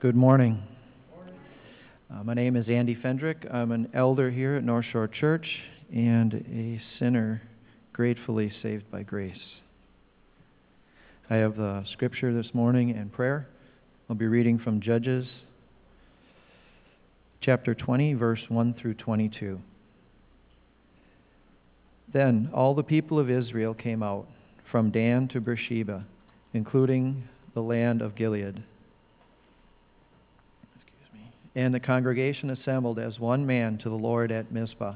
Good morning. Uh, my name is Andy Fendrick. I'm an elder here at North Shore Church and a sinner gratefully saved by grace. I have the scripture this morning and prayer. I'll be reading from Judges chapter 20, verse 1 through 22. Then all the people of Israel came out from Dan to Beersheba, including the land of Gilead and the congregation assembled as one man to the Lord at Mizpah.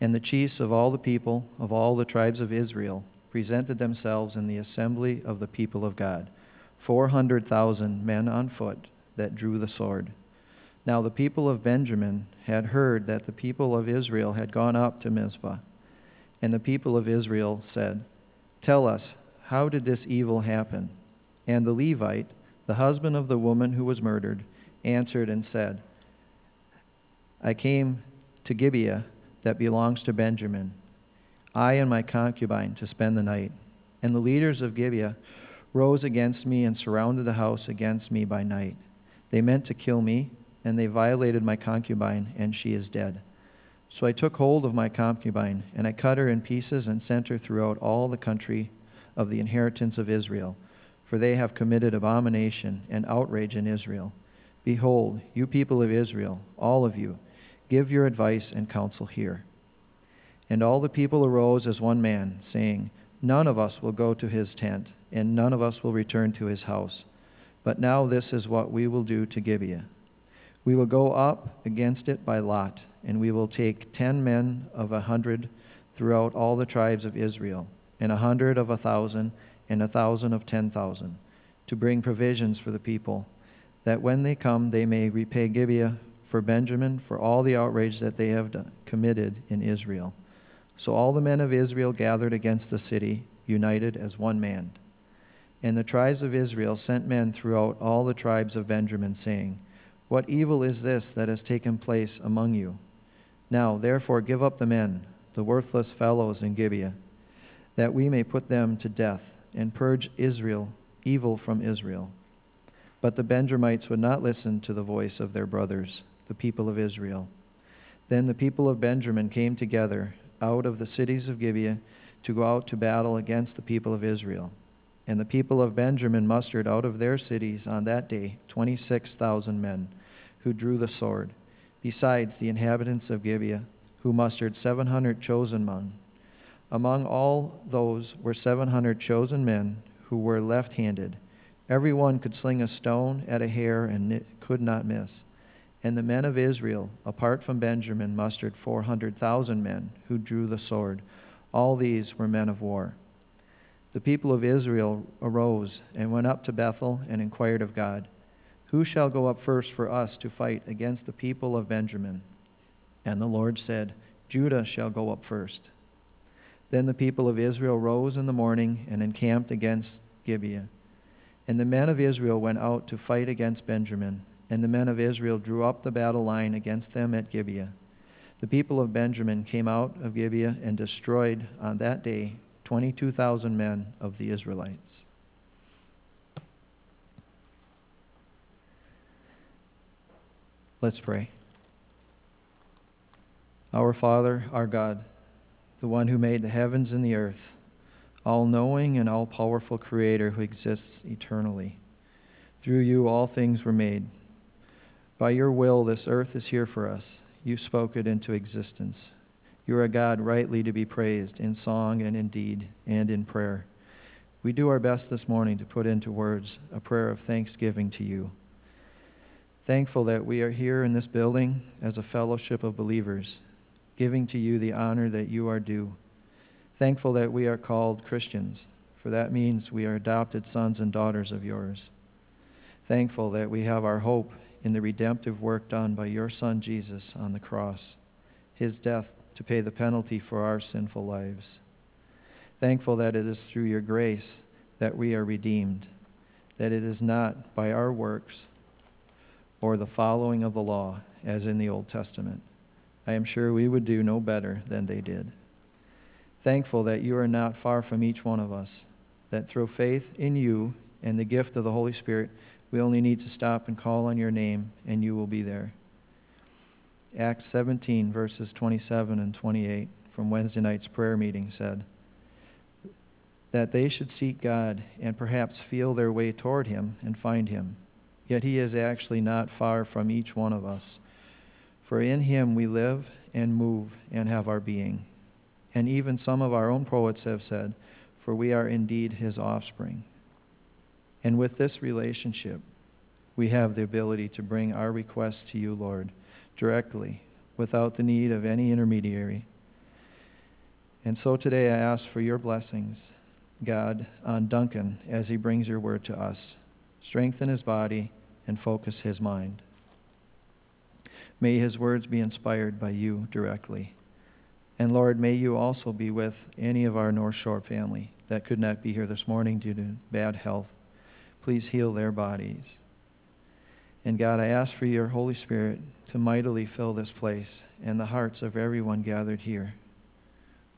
And the chiefs of all the people, of all the tribes of Israel, presented themselves in the assembly of the people of God, 400,000 men on foot that drew the sword. Now the people of Benjamin had heard that the people of Israel had gone up to Mizpah. And the people of Israel said, Tell us, how did this evil happen? And the Levite, the husband of the woman who was murdered, answered and said, I came to Gibeah that belongs to Benjamin, I and my concubine, to spend the night. And the leaders of Gibeah rose against me and surrounded the house against me by night. They meant to kill me, and they violated my concubine, and she is dead. So I took hold of my concubine, and I cut her in pieces and sent her throughout all the country of the inheritance of Israel, for they have committed abomination and outrage in Israel. Behold, you people of Israel, all of you, give your advice and counsel here. And all the people arose as one man, saying, None of us will go to his tent, and none of us will return to his house. But now this is what we will do to Gibeah. We will go up against it by lot, and we will take ten men of a hundred throughout all the tribes of Israel, and a hundred of a thousand, and a thousand of ten thousand, to bring provisions for the people that when they come they may repay Gibeah for Benjamin for all the outrage that they have done, committed in Israel. So all the men of Israel gathered against the city, united as one man. And the tribes of Israel sent men throughout all the tribes of Benjamin, saying, What evil is this that has taken place among you? Now, therefore, give up the men, the worthless fellows in Gibeah, that we may put them to death and purge Israel, evil from Israel. But the Benjamites would not listen to the voice of their brothers, the people of Israel. Then the people of Benjamin came together out of the cities of Gibeah to go out to battle against the people of Israel. And the people of Benjamin mustered out of their cities on that day 26,000 men who drew the sword, besides the inhabitants of Gibeah, who mustered 700 chosen men. Among all those were 700 chosen men who were left handed Every one could sling a stone at a hair and could not miss. And the men of Israel, apart from Benjamin, mustered 400,000 men who drew the sword. All these were men of war. The people of Israel arose and went up to Bethel and inquired of God, Who shall go up first for us to fight against the people of Benjamin? And the Lord said, Judah shall go up first. Then the people of Israel rose in the morning and encamped against Gibeah. And the men of Israel went out to fight against Benjamin, and the men of Israel drew up the battle line against them at Gibeah. The people of Benjamin came out of Gibeah and destroyed on that day 22,000 men of the Israelites. Let's pray. Our Father, our God, the one who made the heavens and the earth, all knowing and all powerful Creator who exists eternally. Through you, all things were made. By your will, this earth is here for us. You spoke it into existence. You are a God rightly to be praised in song and in deed and in prayer. We do our best this morning to put into words a prayer of thanksgiving to you. Thankful that we are here in this building as a fellowship of believers, giving to you the honor that you are due. Thankful that we are called Christians, for that means we are adopted sons and daughters of yours. Thankful that we have our hope in the redemptive work done by your Son Jesus on the cross, his death to pay the penalty for our sinful lives. Thankful that it is through your grace that we are redeemed, that it is not by our works or the following of the law as in the Old Testament. I am sure we would do no better than they did thankful that you are not far from each one of us, that through faith in you and the gift of the Holy Spirit, We only need to stop and call on your name, and you will be there. Acts 17, verses 27 and 28 from Wednesday night's prayer meeting said that they should seek God and perhaps feel their way toward Him and find Him. Yet He is actually not far from each one of us. For in Him we live and move and have our being. And even some of our own poets have said, For we are indeed His offspring. And with this relationship, we have the ability to bring our requests to you, Lord directly without the need of any intermediary. And so today I ask for your blessings, God, on Duncan as he brings your word to us. Strengthen his body and focus his mind. May his words be inspired by you directly. And Lord, may you also be with any of our North Shore family that could not be here this morning due to bad health. Please heal their bodies. And God, I ask for your Holy Spirit to mightily fill this place and the hearts of everyone gathered here.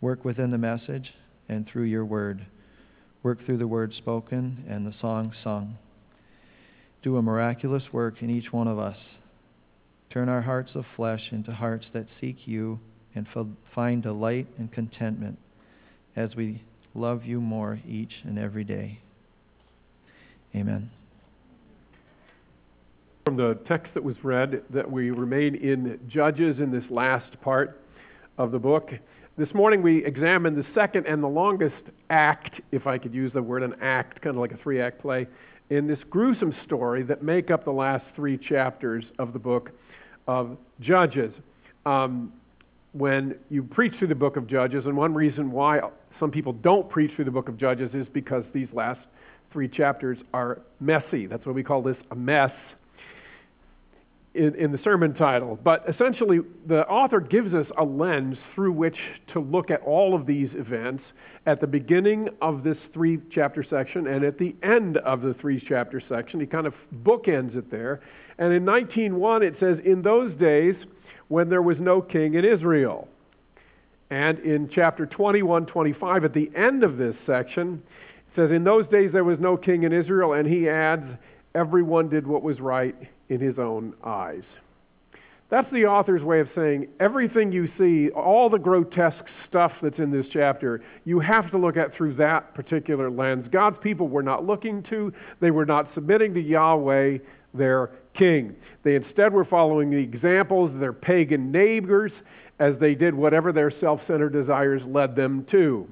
Work within the message and through your word. Work through the word spoken and the song sung. Do a miraculous work in each one of us. Turn our hearts of flesh into hearts that seek you and find delight and contentment as we love you more each and every day. Amen from the text that was read that we remain in Judges in this last part of the book. This morning we examined the second and the longest act, if I could use the word an act, kind of like a three act play, in this gruesome story that make up the last three chapters of the book of Judges. Um, when you preach through the book of Judges, and one reason why some people don't preach through the book of Judges is because these last three chapters are messy. That's why we call this a mess in, in the sermon title. But essentially, the author gives us a lens through which to look at all of these events at the beginning of this three chapter section and at the end of the three chapter section. He kind of bookends it there. And in 19.1, it says, In those days when there was no king in Israel. And in chapter 21, 25, at the end of this section, it says, In those days there was no king in Israel. And he adds, Everyone did what was right in his own eyes. That's the author's way of saying everything you see, all the grotesque stuff that's in this chapter, you have to look at through that particular lens. God's people were not looking to, they were not submitting to Yahweh, their king. They instead were following the examples of their pagan neighbors as they did whatever their self centered desires led them to.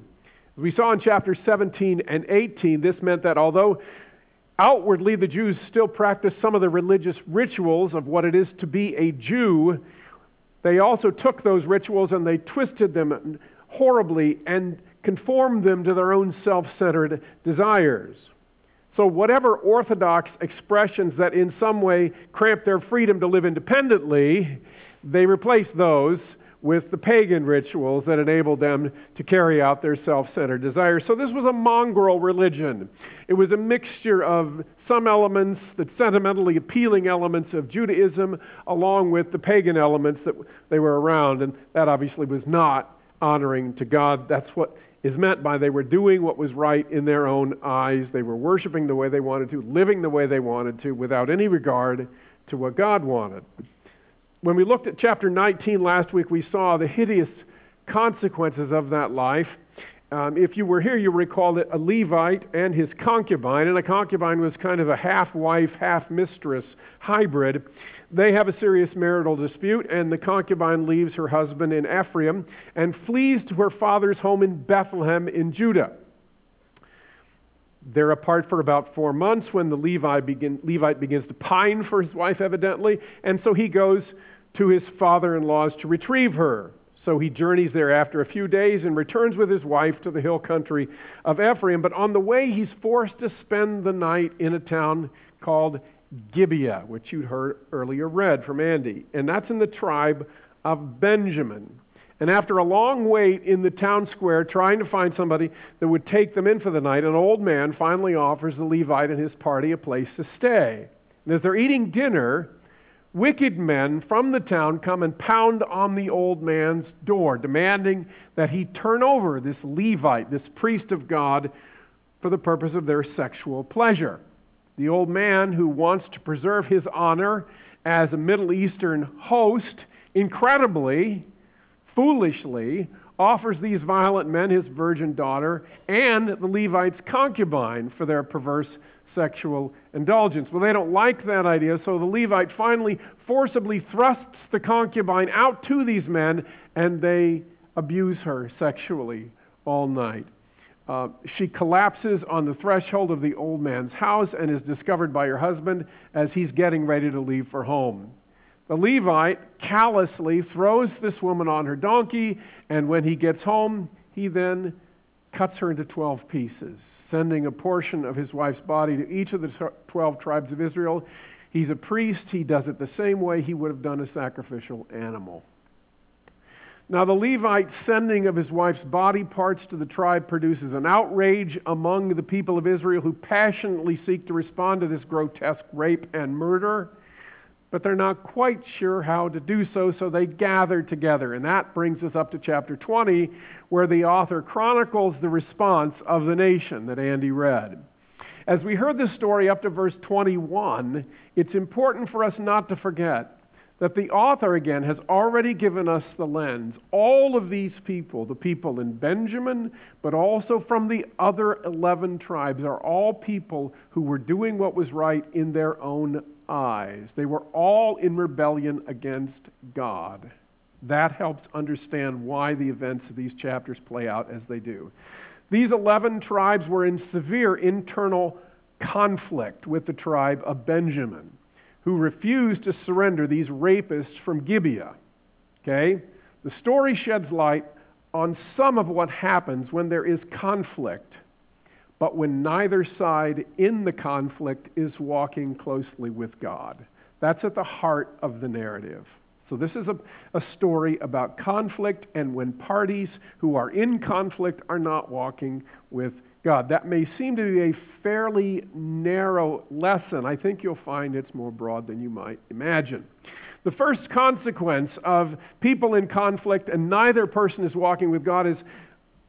As we saw in chapter 17 and 18, this meant that although Outwardly, the Jews still practiced some of the religious rituals of what it is to be a Jew. They also took those rituals and they twisted them horribly and conformed them to their own self centered desires. So, whatever orthodox expressions that in some way cramp their freedom to live independently, they replaced those with the pagan rituals that enabled them to carry out their self centered desires. So, this was a mongrel religion. It was a mixture of some elements, the sentimentally appealing elements of Judaism, along with the pagan elements that they were around. And that obviously was not honoring to God. That's what is meant by they were doing what was right in their own eyes. They were worshiping the way they wanted to, living the way they wanted to, without any regard to what God wanted. When we looked at chapter 19 last week, we saw the hideous consequences of that life. Um, if you were here, you recall that a Levite and his concubine, and a concubine was kind of a half wife, half mistress hybrid. They have a serious marital dispute, and the concubine leaves her husband in Ephraim and flees to her father's home in Bethlehem in Judah. They're apart for about four months when the Levi begin, Levite begins to pine for his wife, evidently, and so he goes to his father in law's to retrieve her. So he journeys there after a few days and returns with his wife to the hill country of Ephraim. But on the way, he's forced to spend the night in a town called Gibeah, which you'd heard earlier read from Andy. And that's in the tribe of Benjamin. And after a long wait in the town square, trying to find somebody that would take them in for the night, an old man finally offers the Levite and his party a place to stay. And as they're eating dinner, wicked men from the town come and pound on the old man's door, demanding that he turn over this Levite, this priest of God, for the purpose of their sexual pleasure. The old man who wants to preserve his honor as a Middle Eastern host, incredibly, foolishly, offers these violent men his virgin daughter and the Levite's concubine for their perverse sexual indulgence. Well, they don't like that idea, so the Levite finally forcibly thrusts the concubine out to these men, and they abuse her sexually all night. Uh, she collapses on the threshold of the old man's house and is discovered by her husband as he's getting ready to leave for home. The Levite callously throws this woman on her donkey, and when he gets home, he then cuts her into 12 pieces, sending a portion of his wife's body to each of the 12 tribes of Israel. He's a priest. He does it the same way he would have done a sacrificial animal. Now, the Levite sending of his wife's body parts to the tribe produces an outrage among the people of Israel who passionately seek to respond to this grotesque rape and murder but they're not quite sure how to do so, so they gather together. And that brings us up to chapter 20, where the author chronicles the response of the nation that Andy read. As we heard this story up to verse 21, it's important for us not to forget that the author, again, has already given us the lens. All of these people, the people in Benjamin, but also from the other 11 tribes, are all people who were doing what was right in their own eyes. They were all in rebellion against God. That helps understand why the events of these chapters play out as they do. These 11 tribes were in severe internal conflict with the tribe of Benjamin, who refused to surrender these rapists from Gibeah. Okay? The story sheds light on some of what happens when there is conflict but when neither side in the conflict is walking closely with God. That's at the heart of the narrative. So, this is a, a story about conflict and when parties who are in conflict are not walking with God. That may seem to be a fairly narrow lesson. I think you'll find it's more broad than you might imagine. The first consequence of people in conflict and neither person is walking with God is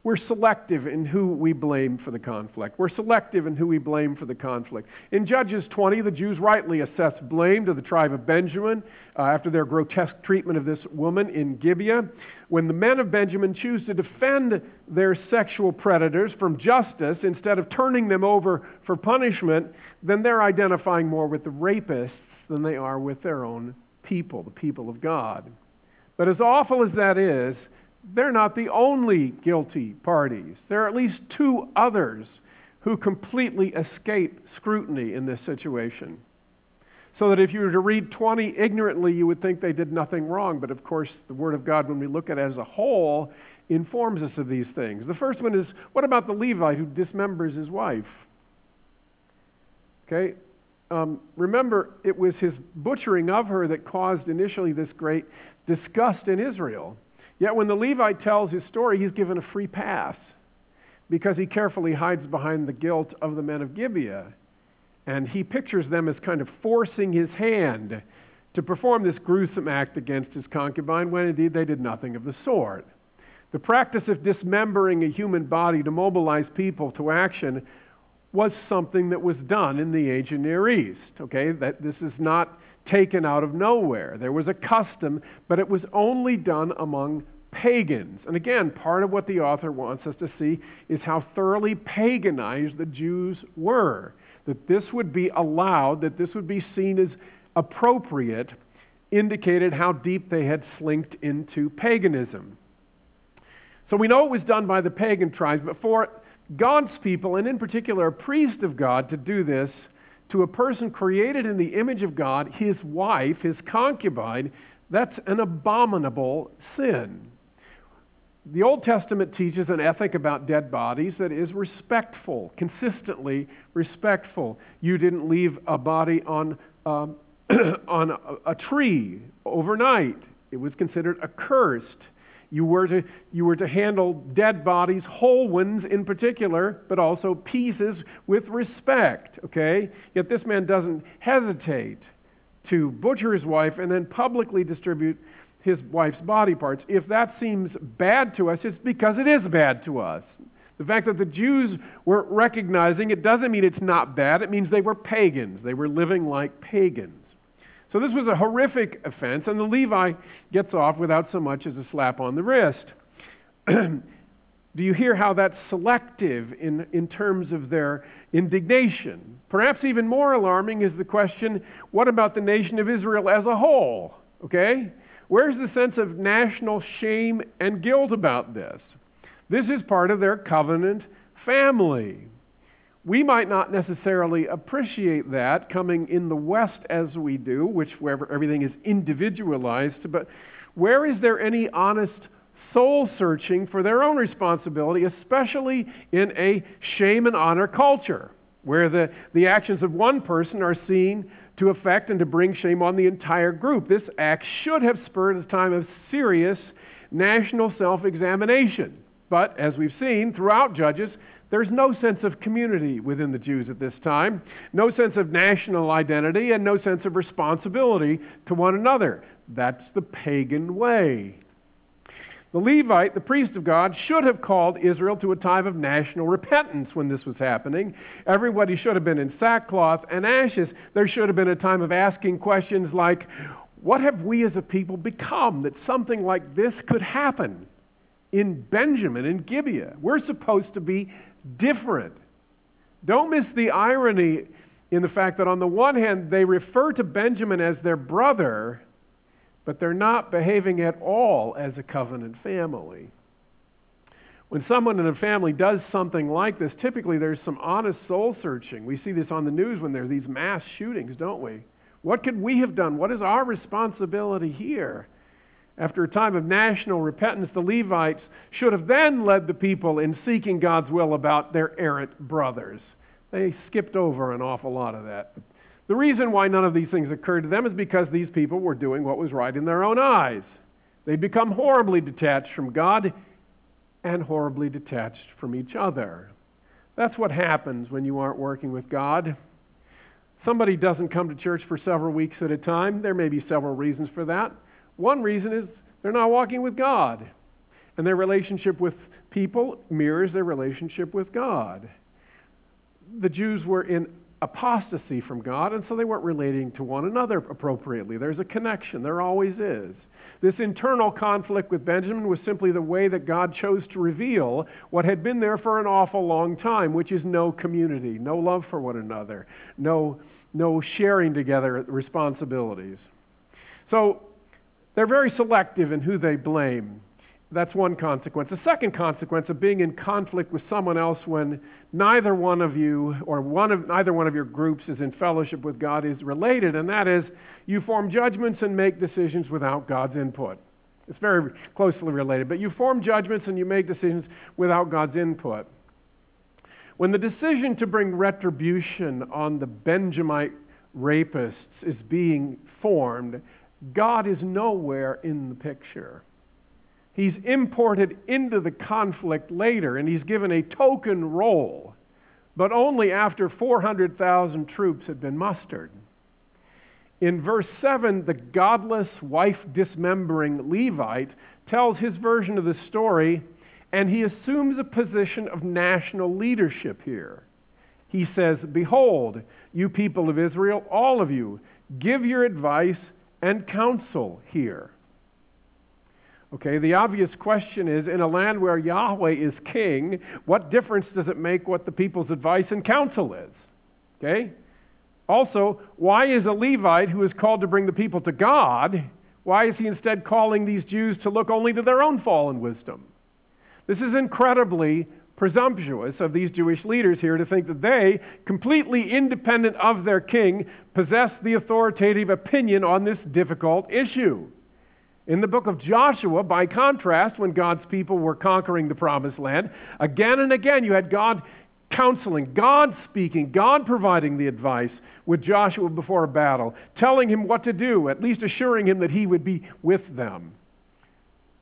we're selective in who we blame for the conflict. We're selective in who we blame for the conflict. In Judges 20, the Jews rightly assess blame to the tribe of Benjamin uh, after their grotesque treatment of this woman in Gibeah. When the men of Benjamin choose to defend their sexual predators from justice instead of turning them over for punishment, then they're identifying more with the rapists than they are with their own people, the people of God. But as awful as that is, they're not the only guilty parties. There are at least two others who completely escape scrutiny in this situation. So that if you were to read 20 ignorantly, you would think they did nothing wrong. But of course, the Word of God, when we look at it as a whole, informs us of these things. The first one is what about the Levite who dismembers his wife? Okay? Um, remember, it was his butchering of her that caused initially this great disgust in Israel. Yet when the Levite tells his story, he's given a free pass because he carefully hides behind the guilt of the men of Gibeah. And he pictures them as kind of forcing his hand to perform this gruesome act against his concubine when indeed they did nothing of the sort. The practice of dismembering a human body to mobilize people to action was something that was done in the ancient Near East. Okay, that this is not taken out of nowhere. There was a custom, but it was only done among pagans. And again, part of what the author wants us to see is how thoroughly paganized the Jews were. That this would be allowed, that this would be seen as appropriate, indicated how deep they had slinked into paganism. So we know it was done by the pagan tribes, but for God's people, and in particular a priest of God, to do this to a person created in the image of God, his wife, his concubine, that's an abominable sin. The Old Testament teaches an ethic about dead bodies that is respectful, consistently respectful. You didn't leave a body on, um, on a, a tree overnight, it was considered accursed. You were, to, you were to handle dead bodies, whole ones in particular, but also pieces with respect, okay? Yet this man doesn't hesitate to butcher his wife and then publicly distribute his wife's body parts. If that seems bad to us, it's because it is bad to us. The fact that the Jews weren't recognizing it doesn't mean it's not bad, it means they were pagans. They were living like pagans. So this was a horrific offense, and the Levi gets off without so much as a slap on the wrist. Do you hear how that's selective in, in terms of their indignation? Perhaps even more alarming is the question what about the nation of Israel as a whole? Okay? Where's the sense of national shame and guilt about this? This is part of their covenant family. We might not necessarily appreciate that coming in the West as we do, which where everything is individualized, but where is there any honest soul searching for their own responsibility, especially in a shame and honor culture, where the, the actions of one person are seen to affect and to bring shame on the entire group? This act should have spurred a time of serious national self examination. But as we've seen throughout Judges, there's no sense of community within the Jews at this time, no sense of national identity, and no sense of responsibility to one another. That's the pagan way. The Levite, the priest of God, should have called Israel to a time of national repentance when this was happening. Everybody should have been in sackcloth and ashes. There should have been a time of asking questions like, What have we as a people become that something like this could happen in Benjamin, in Gibeah? We're supposed to be different. Don't miss the irony in the fact that, on the one hand, they refer to Benjamin as their brother, but they're not behaving at all as a covenant family. When someone in a family does something like this, typically there's some honest soul searching. We see this on the news when there are these mass shootings, don't we? What could we have done? What is our responsibility here? After a time of national repentance, the Levites should have then led the people in seeking God's will about their errant brothers. They skipped over an awful lot of that. The reason why none of these things occurred to them is because these people were doing what was right in their own eyes. They'd become horribly detached from God and horribly detached from each other. That's what happens when you aren't working with God. Somebody doesn't come to church for several weeks at a time. There may be several reasons for that. One reason is they're not walking with God, and their relationship with people mirrors their relationship with God. The Jews were in apostasy from God, and so they weren't relating to one another appropriately. There's a connection, there always is. This internal conflict with Benjamin was simply the way that God chose to reveal what had been there for an awful long time, which is no community, no love for one another, no, no sharing together responsibilities. So they're very selective in who they blame. That's one consequence. The second consequence of being in conflict with someone else when neither one of you or one of neither one of your groups is in fellowship with God is related, and that is you form judgments and make decisions without God's input. It's very closely related, but you form judgments and you make decisions without God's input. When the decision to bring retribution on the Benjamite rapists is being formed, God is nowhere in the picture. He's imported into the conflict later, and he's given a token role, but only after 400,000 troops had been mustered. In verse 7, the godless, wife dismembering Levite tells his version of the story, and he assumes a position of national leadership here. He says, Behold, you people of Israel, all of you, give your advice and counsel here. Okay, the obvious question is in a land where Yahweh is king, what difference does it make what the people's advice and counsel is? Okay? Also, why is a Levite who is called to bring the people to God, why is he instead calling these Jews to look only to their own fallen wisdom? This is incredibly presumptuous of these Jewish leaders here to think that they, completely independent of their king, possess the authoritative opinion on this difficult issue. In the book of Joshua, by contrast, when God's people were conquering the promised land, again and again you had God counseling, God speaking, God providing the advice with Joshua before a battle, telling him what to do, at least assuring him that he would be with them.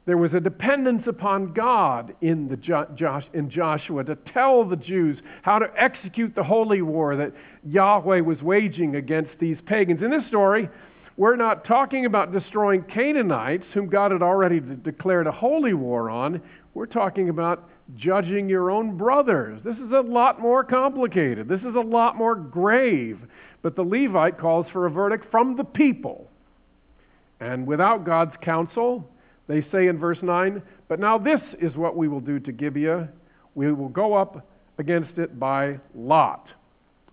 There was a dependence upon God in, the jo- in Joshua to tell the Jews how to execute the holy war that Yahweh was waging against these pagans. In this story, we're not talking about destroying Canaanites, whom God had already de- declared a holy war on. We're talking about judging your own brothers. This is a lot more complicated. This is a lot more grave. But the Levite calls for a verdict from the people. And without God's counsel, they say in verse 9, But now this is what we will do to Gibeah. We will go up against it by lot.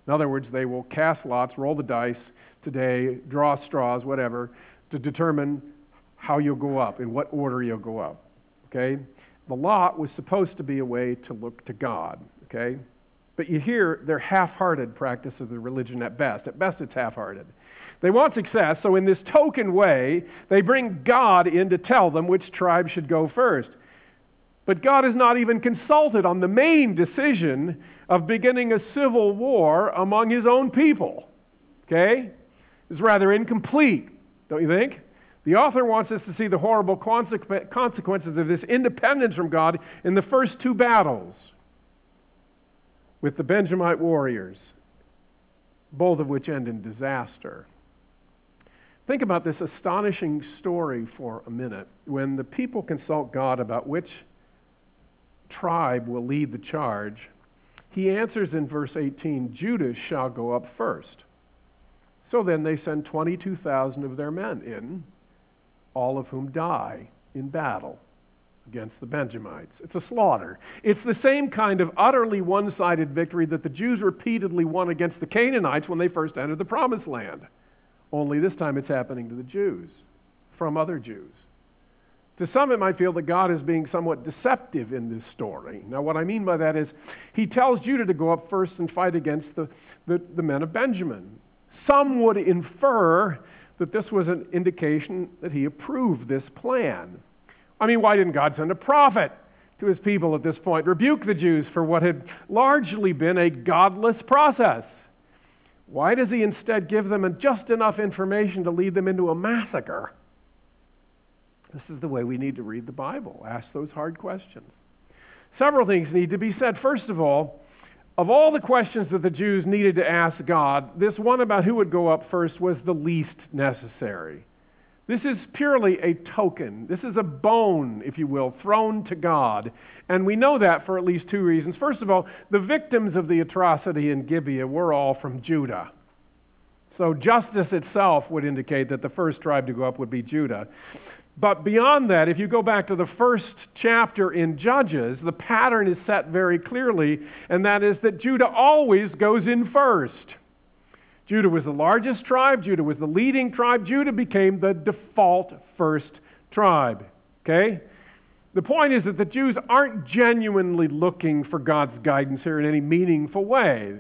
In other words, they will cast lots, roll the dice today, draw straws, whatever, to determine how you'll go up, in what order you'll go up. Okay? The lot was supposed to be a way to look to God. Okay? But you hear their half hearted practice of the religion at best. At best, it's half hearted. They want success, so in this token way, they bring God in to tell them which tribe should go first. But God is not even consulted on the main decision of beginning a civil war among his own people. Okay? It's rather incomplete, don't you think? The author wants us to see the horrible consequences of this independence from God in the first two battles with the Benjamite warriors, both of which end in disaster. Think about this astonishing story for a minute. When the people consult God about which tribe will lead the charge, he answers in verse 18 Judah shall go up first. So then they send 22,000 of their men in, all of whom die in battle against the Benjamites. It's a slaughter. It's the same kind of utterly one sided victory that the Jews repeatedly won against the Canaanites when they first entered the Promised Land. Only this time it's happening to the Jews from other Jews. To some, it might feel that God is being somewhat deceptive in this story. Now, what I mean by that is he tells Judah to go up first and fight against the, the, the men of Benjamin. Some would infer that this was an indication that he approved this plan. I mean, why didn't God send a prophet to his people at this point, rebuke the Jews for what had largely been a godless process? Why does he instead give them just enough information to lead them into a massacre? This is the way we need to read the Bible. Ask those hard questions. Several things need to be said. First of all, of all the questions that the Jews needed to ask God, this one about who would go up first was the least necessary. This is purely a token. This is a bone, if you will, thrown to God. And we know that for at least two reasons. First of all, the victims of the atrocity in Gibeah were all from Judah. So justice itself would indicate that the first tribe to go up would be Judah. But beyond that, if you go back to the first chapter in Judges, the pattern is set very clearly, and that is that Judah always goes in first. Judah was the largest tribe, Judah was the leading tribe, Judah became the default first tribe. Okay? The point is that the Jews aren't genuinely looking for God's guidance here in any meaningful way.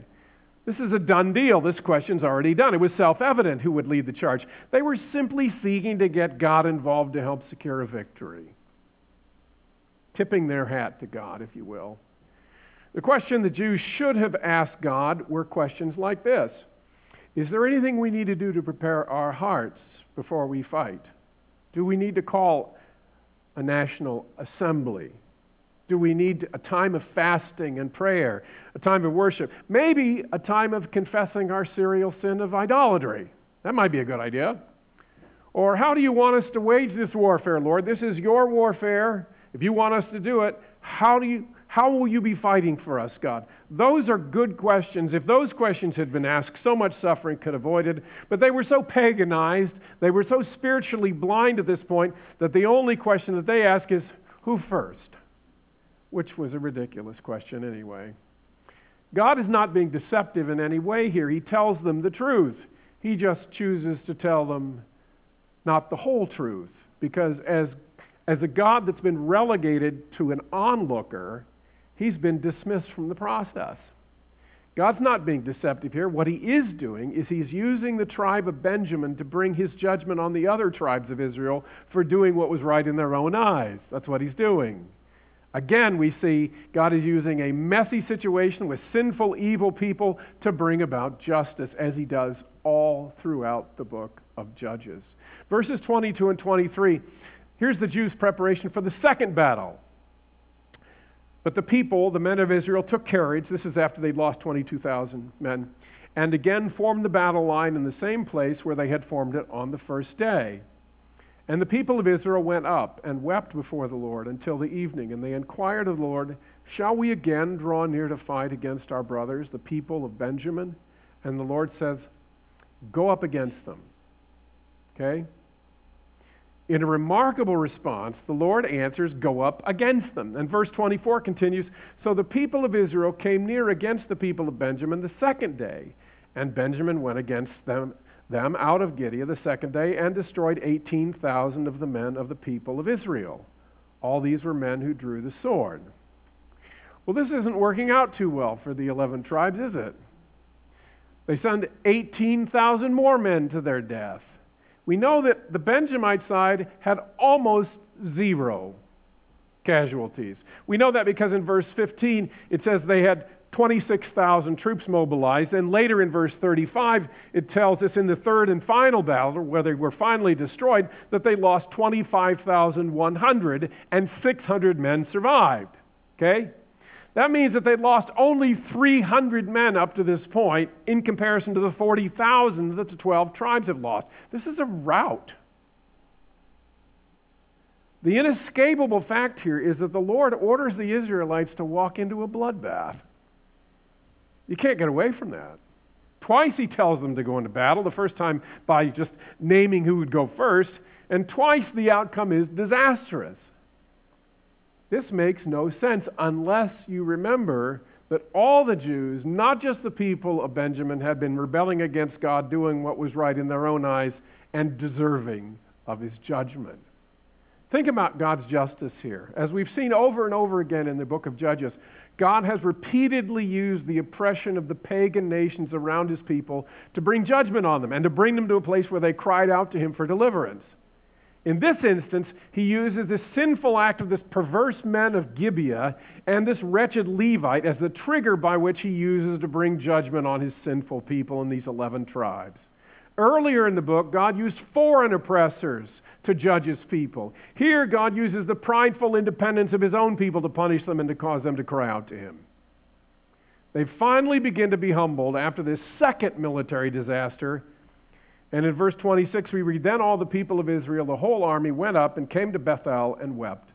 This is a done deal. This question's already done. It was self evident who would lead the charge. They were simply seeking to get God involved to help secure a victory, tipping their hat to God, if you will. The question the Jews should have asked God were questions like this is there anything we need to do to prepare our hearts before we fight? Do we need to call a national assembly? Do we need a time of fasting and prayer, a time of worship? Maybe a time of confessing our serial sin of idolatry. That might be a good idea. Or how do you want us to wage this warfare, Lord? This is your warfare. If you want us to do it, how do you how will you be fighting for us, God? Those are good questions. If those questions had been asked, so much suffering could have avoided. But they were so paganized, they were so spiritually blind at this point, that the only question that they ask is, Who first? Which was a ridiculous question anyway. God is not being deceptive in any way here. He tells them the truth. He just chooses to tell them not the whole truth. Because as, as a God that's been relegated to an onlooker, he's been dismissed from the process. God's not being deceptive here. What he is doing is he's using the tribe of Benjamin to bring his judgment on the other tribes of Israel for doing what was right in their own eyes. That's what he's doing. Again, we see God is using a messy situation with sinful, evil people to bring about justice, as he does all throughout the book of Judges. Verses 22 and 23 here's the Jews' preparation for the second battle. But the people, the men of Israel, took courage. This is after they'd lost 22,000 men. And again formed the battle line in the same place where they had formed it on the first day. And the people of Israel went up and wept before the Lord until the evening. And they inquired of the Lord, Shall we again draw near to fight against our brothers, the people of Benjamin? And the Lord says, Go up against them. Okay? In a remarkable response, the Lord answers, Go up against them. And verse 24 continues So the people of Israel came near against the people of Benjamin the second day, and Benjamin went against them, them out of Gibeah the second day and destroyed 18,000 of the men of the people of Israel. All these were men who drew the sword. Well, this isn't working out too well for the 11 tribes, is it? They send 18,000 more men to their death. We know that the Benjamite side had almost zero casualties. We know that because in verse 15 it says they had 26,000 troops mobilized. And later in verse 35, it tells us in the third and final battle, where they were finally destroyed, that they lost 25,100 and 600 men survived. Okay? That means that they'd lost only 300 men up to this point in comparison to the 40,000 that the 12 tribes have lost. This is a rout. The inescapable fact here is that the Lord orders the Israelites to walk into a bloodbath. You can't get away from that. Twice he tells them to go into battle, the first time by just naming who would go first, and twice the outcome is disastrous. This makes no sense unless you remember that all the Jews, not just the people of Benjamin, had been rebelling against God, doing what was right in their own eyes, and deserving of his judgment. Think about God's justice here. As we've seen over and over again in the book of Judges, God has repeatedly used the oppression of the pagan nations around his people to bring judgment on them and to bring them to a place where they cried out to him for deliverance. In this instance, he uses this sinful act of this perverse man of Gibeah and this wretched Levite as the trigger by which he uses to bring judgment on his sinful people in these 11 tribes. Earlier in the book, God used foreign oppressors to judge his people. Here, God uses the prideful independence of his own people to punish them and to cause them to cry out to him. They finally begin to be humbled after this second military disaster. And in verse 26, we read Then all the people of Israel, the whole army, went up and came to Bethel and wept.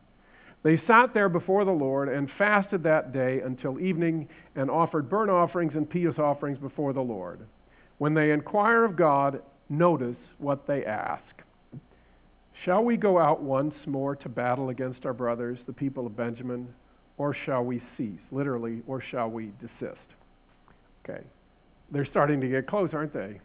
They sat there before the Lord and fasted that day until evening and offered burnt offerings and peace offerings before the Lord. When they inquire of God, notice what they ask. Shall we go out once more to battle against our brothers, the people of Benjamin, or shall we cease? Literally, or shall we desist? Okay. They're starting to get close, aren't they?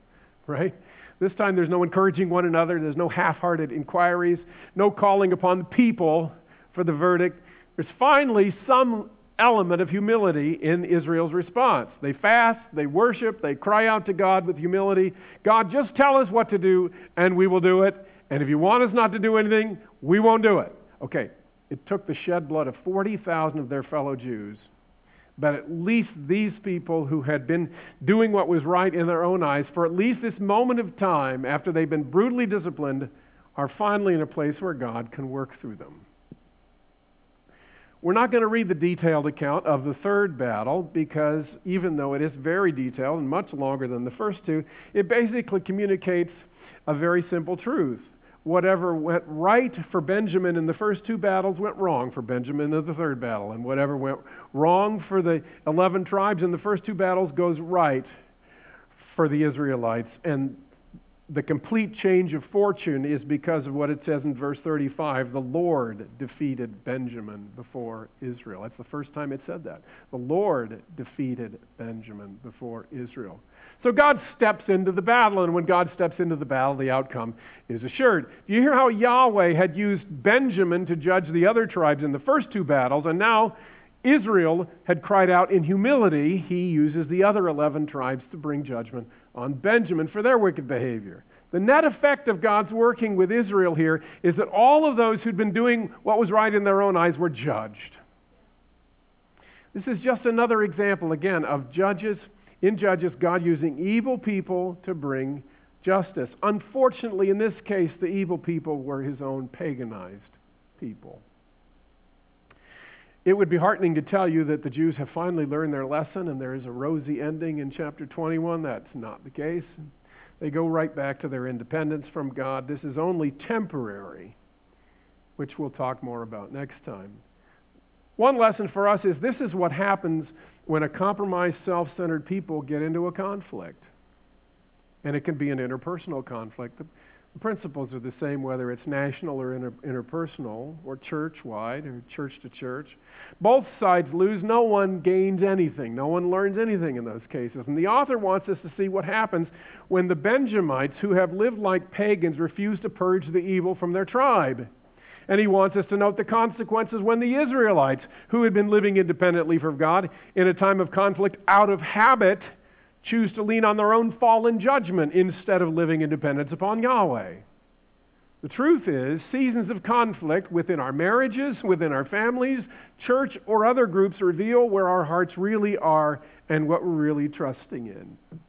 Right? This time there's no encouraging one another, there's no half hearted inquiries, no calling upon the people for the verdict. There's finally some element of humility in Israel's response. They fast, they worship, they cry out to God with humility. God, just tell us what to do, and we will do it. And if you want us not to do anything, we won't do it. Okay, it took the shed blood of 40,000 of their fellow Jews. But at least these people who had been doing what was right in their own eyes for at least this moment of time after they've been brutally disciplined are finally in a place where God can work through them. We're not going to read the detailed account of the third battle because even though it is very detailed and much longer than the first two, it basically communicates a very simple truth. Whatever went right for Benjamin in the first two battles went wrong for Benjamin in the third battle. And whatever went wrong for the 11 tribes in the first two battles goes right for the Israelites. And the complete change of fortune is because of what it says in verse 35 the Lord defeated Benjamin before Israel. That's the first time it said that. The Lord defeated Benjamin before Israel. So God steps into the battle, and when God steps into the battle, the outcome is assured. Do you hear how Yahweh had used Benjamin to judge the other tribes in the first two battles, and now Israel had cried out in humility? He uses the other 11 tribes to bring judgment on Benjamin for their wicked behavior. The net effect of God's working with Israel here is that all of those who'd been doing what was right in their own eyes were judged. This is just another example, again, of judges, in Judges, God using evil people to bring justice. Unfortunately, in this case, the evil people were his own paganized people. It would be heartening to tell you that the Jews have finally learned their lesson and there is a rosy ending in chapter 21. That's not the case. They go right back to their independence from God. This is only temporary, which we'll talk more about next time. One lesson for us is this is what happens when a compromised, self centered people get into a conflict. And it can be an interpersonal conflict. The principles are the same whether it's national or inter- interpersonal or church wide or church to church. Both sides lose. No one gains anything. No one learns anything in those cases. And the author wants us to see what happens when the Benjamites, who have lived like pagans, refuse to purge the evil from their tribe. And he wants us to note the consequences when the Israelites, who had been living independently from God in a time of conflict out of habit, choose to lean on their own fallen judgment instead of living in dependence upon Yahweh. The truth is, seasons of conflict within our marriages, within our families, church, or other groups reveal where our hearts really are and what we're really trusting in. If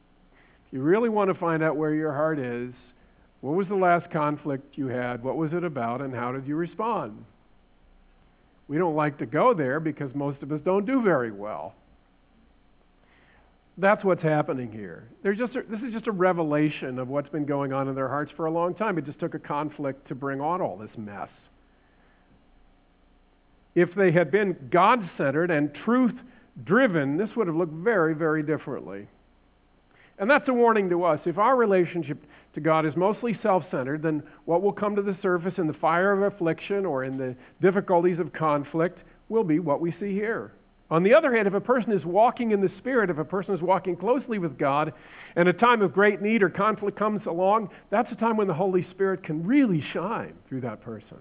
you really want to find out where your heart is, what was the last conflict you had? What was it about? And how did you respond? We don't like to go there because most of us don't do very well. That's what's happening here. Just a, this is just a revelation of what's been going on in their hearts for a long time. It just took a conflict to bring on all this mess. If they had been God centered and truth driven, this would have looked very, very differently. And that's a warning to us. If our relationship to God is mostly self centered, then what will come to the surface in the fire of affliction or in the difficulties of conflict will be what we see here. On the other hand, if a person is walking in the Spirit, if a person is walking closely with God, and a time of great need or conflict comes along, that's a time when the Holy Spirit can really shine through that person.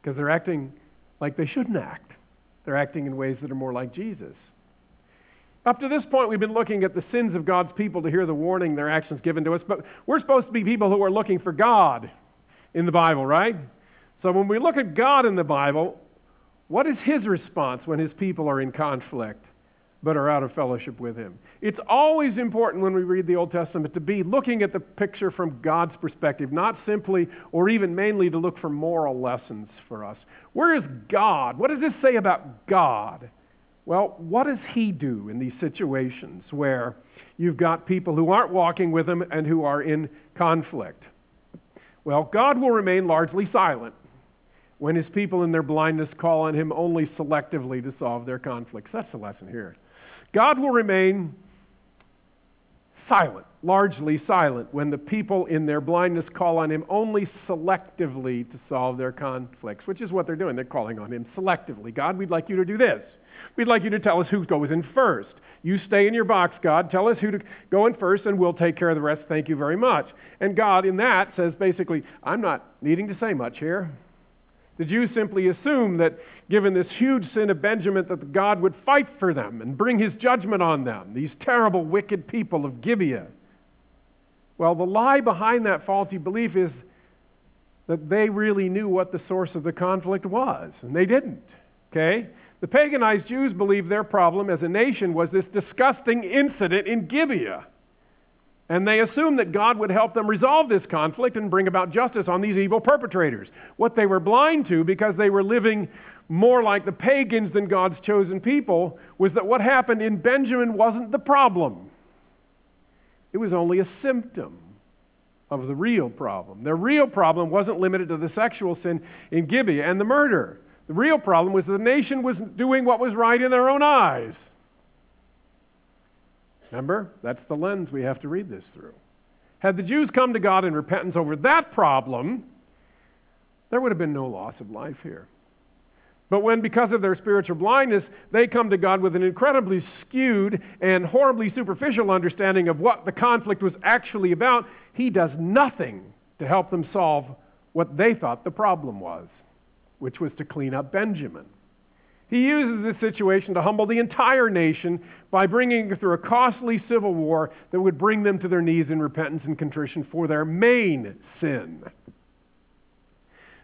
Because they're acting like they shouldn't act, they're acting in ways that are more like Jesus. Up to this point, we've been looking at the sins of God's people to hear the warning their actions given to us, but we're supposed to be people who are looking for God in the Bible, right? So when we look at God in the Bible, what is his response when his people are in conflict but are out of fellowship with him? It's always important when we read the Old Testament to be looking at the picture from God's perspective, not simply or even mainly to look for moral lessons for us. Where is God? What does this say about God? Well, what does he do in these situations where you've got people who aren't walking with him and who are in conflict? Well, God will remain largely silent when his people in their blindness call on him only selectively to solve their conflicts. That's the lesson here. God will remain silent, largely silent, when the people in their blindness call on him only selectively to solve their conflicts, which is what they're doing. They're calling on him selectively. God, we'd like you to do this. We'd like you to tell us who goes in first. You stay in your box, God. Tell us who to go in first, and we'll take care of the rest. Thank you very much. And God, in that, says basically, I'm not needing to say much here. The Jews simply assumed that given this huge sin of Benjamin, that God would fight for them and bring his judgment on them, these terrible, wicked people of Gibeah. Well, the lie behind that faulty belief is that they really knew what the source of the conflict was, and they didn't. Okay? The paganized Jews believed their problem as a nation was this disgusting incident in Gibeah. And they assumed that God would help them resolve this conflict and bring about justice on these evil perpetrators. What they were blind to, because they were living more like the pagans than God's chosen people, was that what happened in Benjamin wasn't the problem. It was only a symptom of the real problem. The real problem wasn't limited to the sexual sin in Gibeah and the murder. The real problem was the nation was doing what was right in their own eyes. Remember? That's the lens we have to read this through. Had the Jews come to God in repentance over that problem, there would have been no loss of life here. But when, because of their spiritual blindness, they come to God with an incredibly skewed and horribly superficial understanding of what the conflict was actually about, He does nothing to help them solve what they thought the problem was, which was to clean up Benjamin. He uses this situation to humble the entire nation by bringing through a costly civil war that would bring them to their knees in repentance and contrition for their main sin.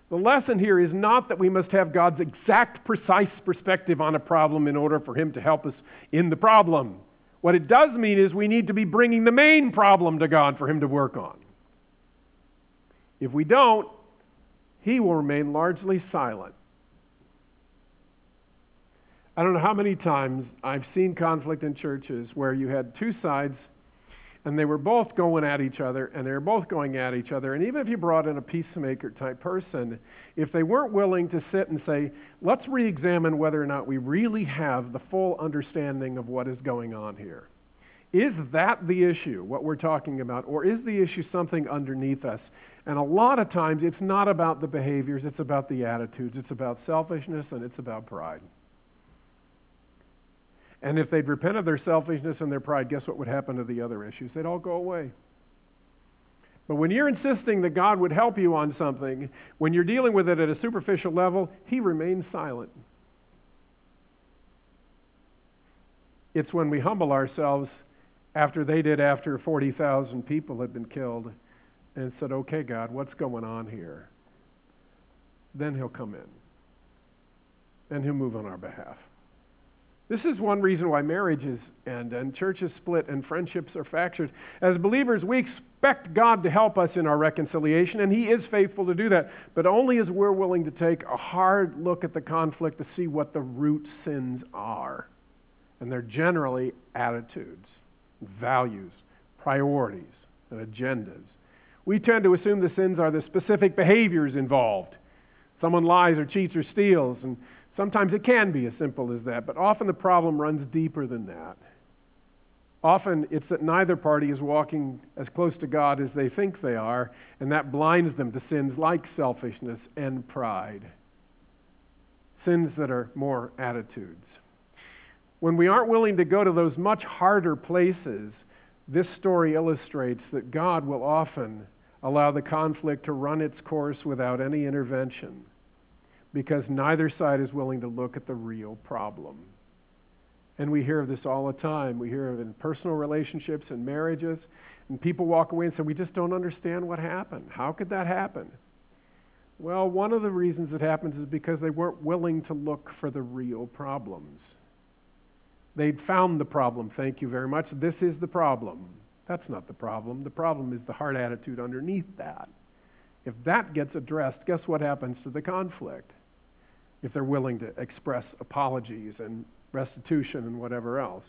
The lesson here is not that we must have God's exact, precise perspective on a problem in order for Him to help us in the problem. What it does mean is we need to be bringing the main problem to God for Him to work on. If we don't, He will remain largely silent I don't know how many times I've seen conflict in churches where you had two sides and they were both going at each other, and they were both going at each other. And even if you brought in a peacemaker type person, if they weren't willing to sit and say, let's re examine whether or not we really have the full understanding of what is going on here. Is that the issue, what we're talking about, or is the issue something underneath us? And a lot of times it's not about the behaviors, it's about the attitudes, it's about selfishness, and it's about pride. And if they'd repent of their selfishness and their pride, guess what would happen to the other issues? They'd all go away. But when you're insisting that God would help you on something, when you're dealing with it at a superficial level, He remains silent. It's when we humble ourselves after they did after 40,000 people had been killed and said, Okay, God, what's going on here? Then He'll come in and He'll move on our behalf. This is one reason why marriages end and churches split and friendships are fractured. As believers, we expect God to help us in our reconciliation, and He is faithful to do that, but only as we're willing to take a hard look at the conflict to see what the root sins are. And they're generally attitudes, values, priorities, and agendas. We tend to assume the sins are the specific behaviors involved. Someone lies or cheats or steals, and Sometimes it can be as simple as that, but often the problem runs deeper than that. Often it's that neither party is walking as close to God as they think they are, and that blinds them to sins like selfishness and pride. Sins that are more attitudes. When we aren't willing to go to those much harder places, this story illustrates that God will often allow the conflict to run its course without any intervention because neither side is willing to look at the real problem. And we hear of this all the time. We hear of it in personal relationships and marriages. And people walk away and say, We just don't understand what happened. How could that happen? Well, one of the reasons it happens is because they weren't willing to look for the real problems. They'd found the problem. Thank you very much. This is the problem. That's not the problem. The problem is the heart attitude underneath that. If that gets addressed, guess what happens to the conflict? if they're willing to express apologies and restitution and whatever else.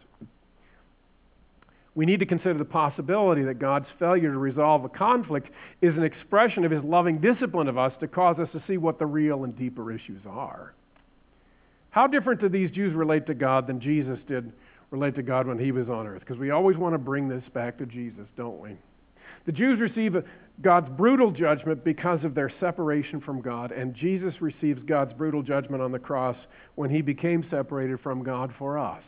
We need to consider the possibility that God's failure to resolve a conflict is an expression of his loving discipline of us to cause us to see what the real and deeper issues are. How different do these Jews relate to God than Jesus did relate to God when he was on earth? Because we always want to bring this back to Jesus, don't we? The Jews receive God's brutal judgment because of their separation from God, and Jesus receives God's brutal judgment on the cross when he became separated from God for us.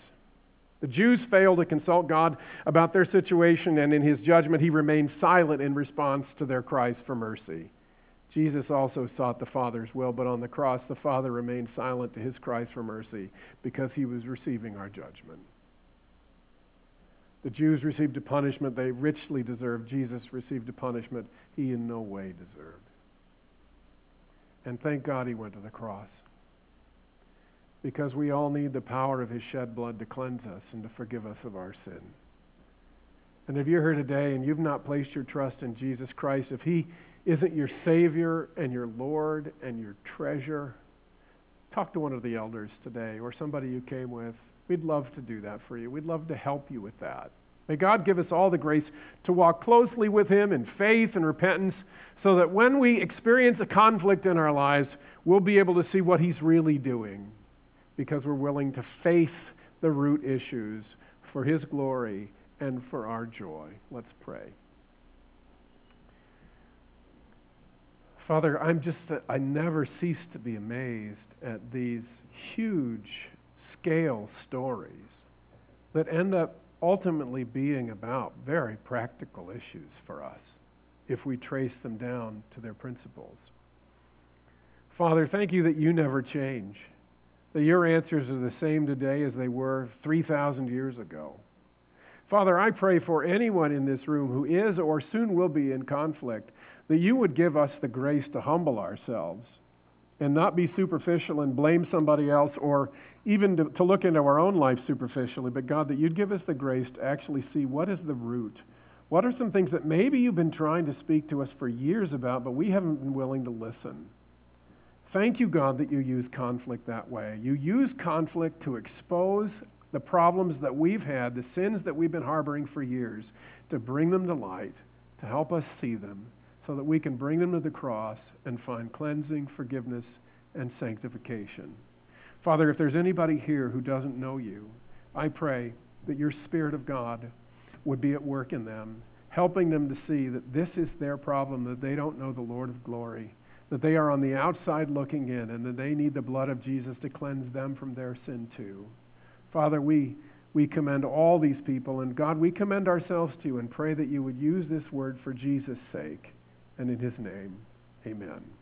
The Jews failed to consult God about their situation, and in his judgment, he remained silent in response to their cries for mercy. Jesus also sought the Father's will, but on the cross, the Father remained silent to his cries for mercy because he was receiving our judgment. The Jews received a punishment they richly deserved. Jesus received a punishment he in no way deserved. And thank God he went to the cross. Because we all need the power of his shed blood to cleanse us and to forgive us of our sin. And if you're here today and you've not placed your trust in Jesus Christ, if he isn't your Savior and your Lord and your treasure, talk to one of the elders today or somebody you came with. We'd love to do that for you. We'd love to help you with that. May God give us all the grace to walk closely with Him in faith and repentance so that when we experience a conflict in our lives, we'll be able to see what He's really doing because we're willing to face the root issues for His glory and for our joy. Let's pray. Father, I'm just, I never cease to be amazed at these huge scale stories that end up ultimately being about very practical issues for us if we trace them down to their principles. Father, thank you that you never change, that your answers are the same today as they were 3,000 years ago. Father, I pray for anyone in this room who is or soon will be in conflict, that you would give us the grace to humble ourselves and not be superficial and blame somebody else or even to, to, look into our own life superficially, but God, that you'd give us the grace to actually see what is the root. What are some things that maybe you've been trying to speak to us for years about, but we haven't been willing to listen? Thank you, God, that you use conflict that way. You use conflict to expose the problems that we've had, the sins that we've been harboring for years, to bring them to light, to help us see them, so that we can bring them to the cross and find cleansing, forgiveness, and sanctification. Father, if there's anybody here who doesn't know you, I pray that your Spirit of God would be at work in them, helping them to see that this is their problem, that they don't know the Lord of glory, that they are on the outside looking in, and that they need the blood of Jesus to cleanse them from their sin too. Father, we, we commend all these people, and God, we commend ourselves to you and pray that you would use this word for Jesus' sake. And in his name, amen.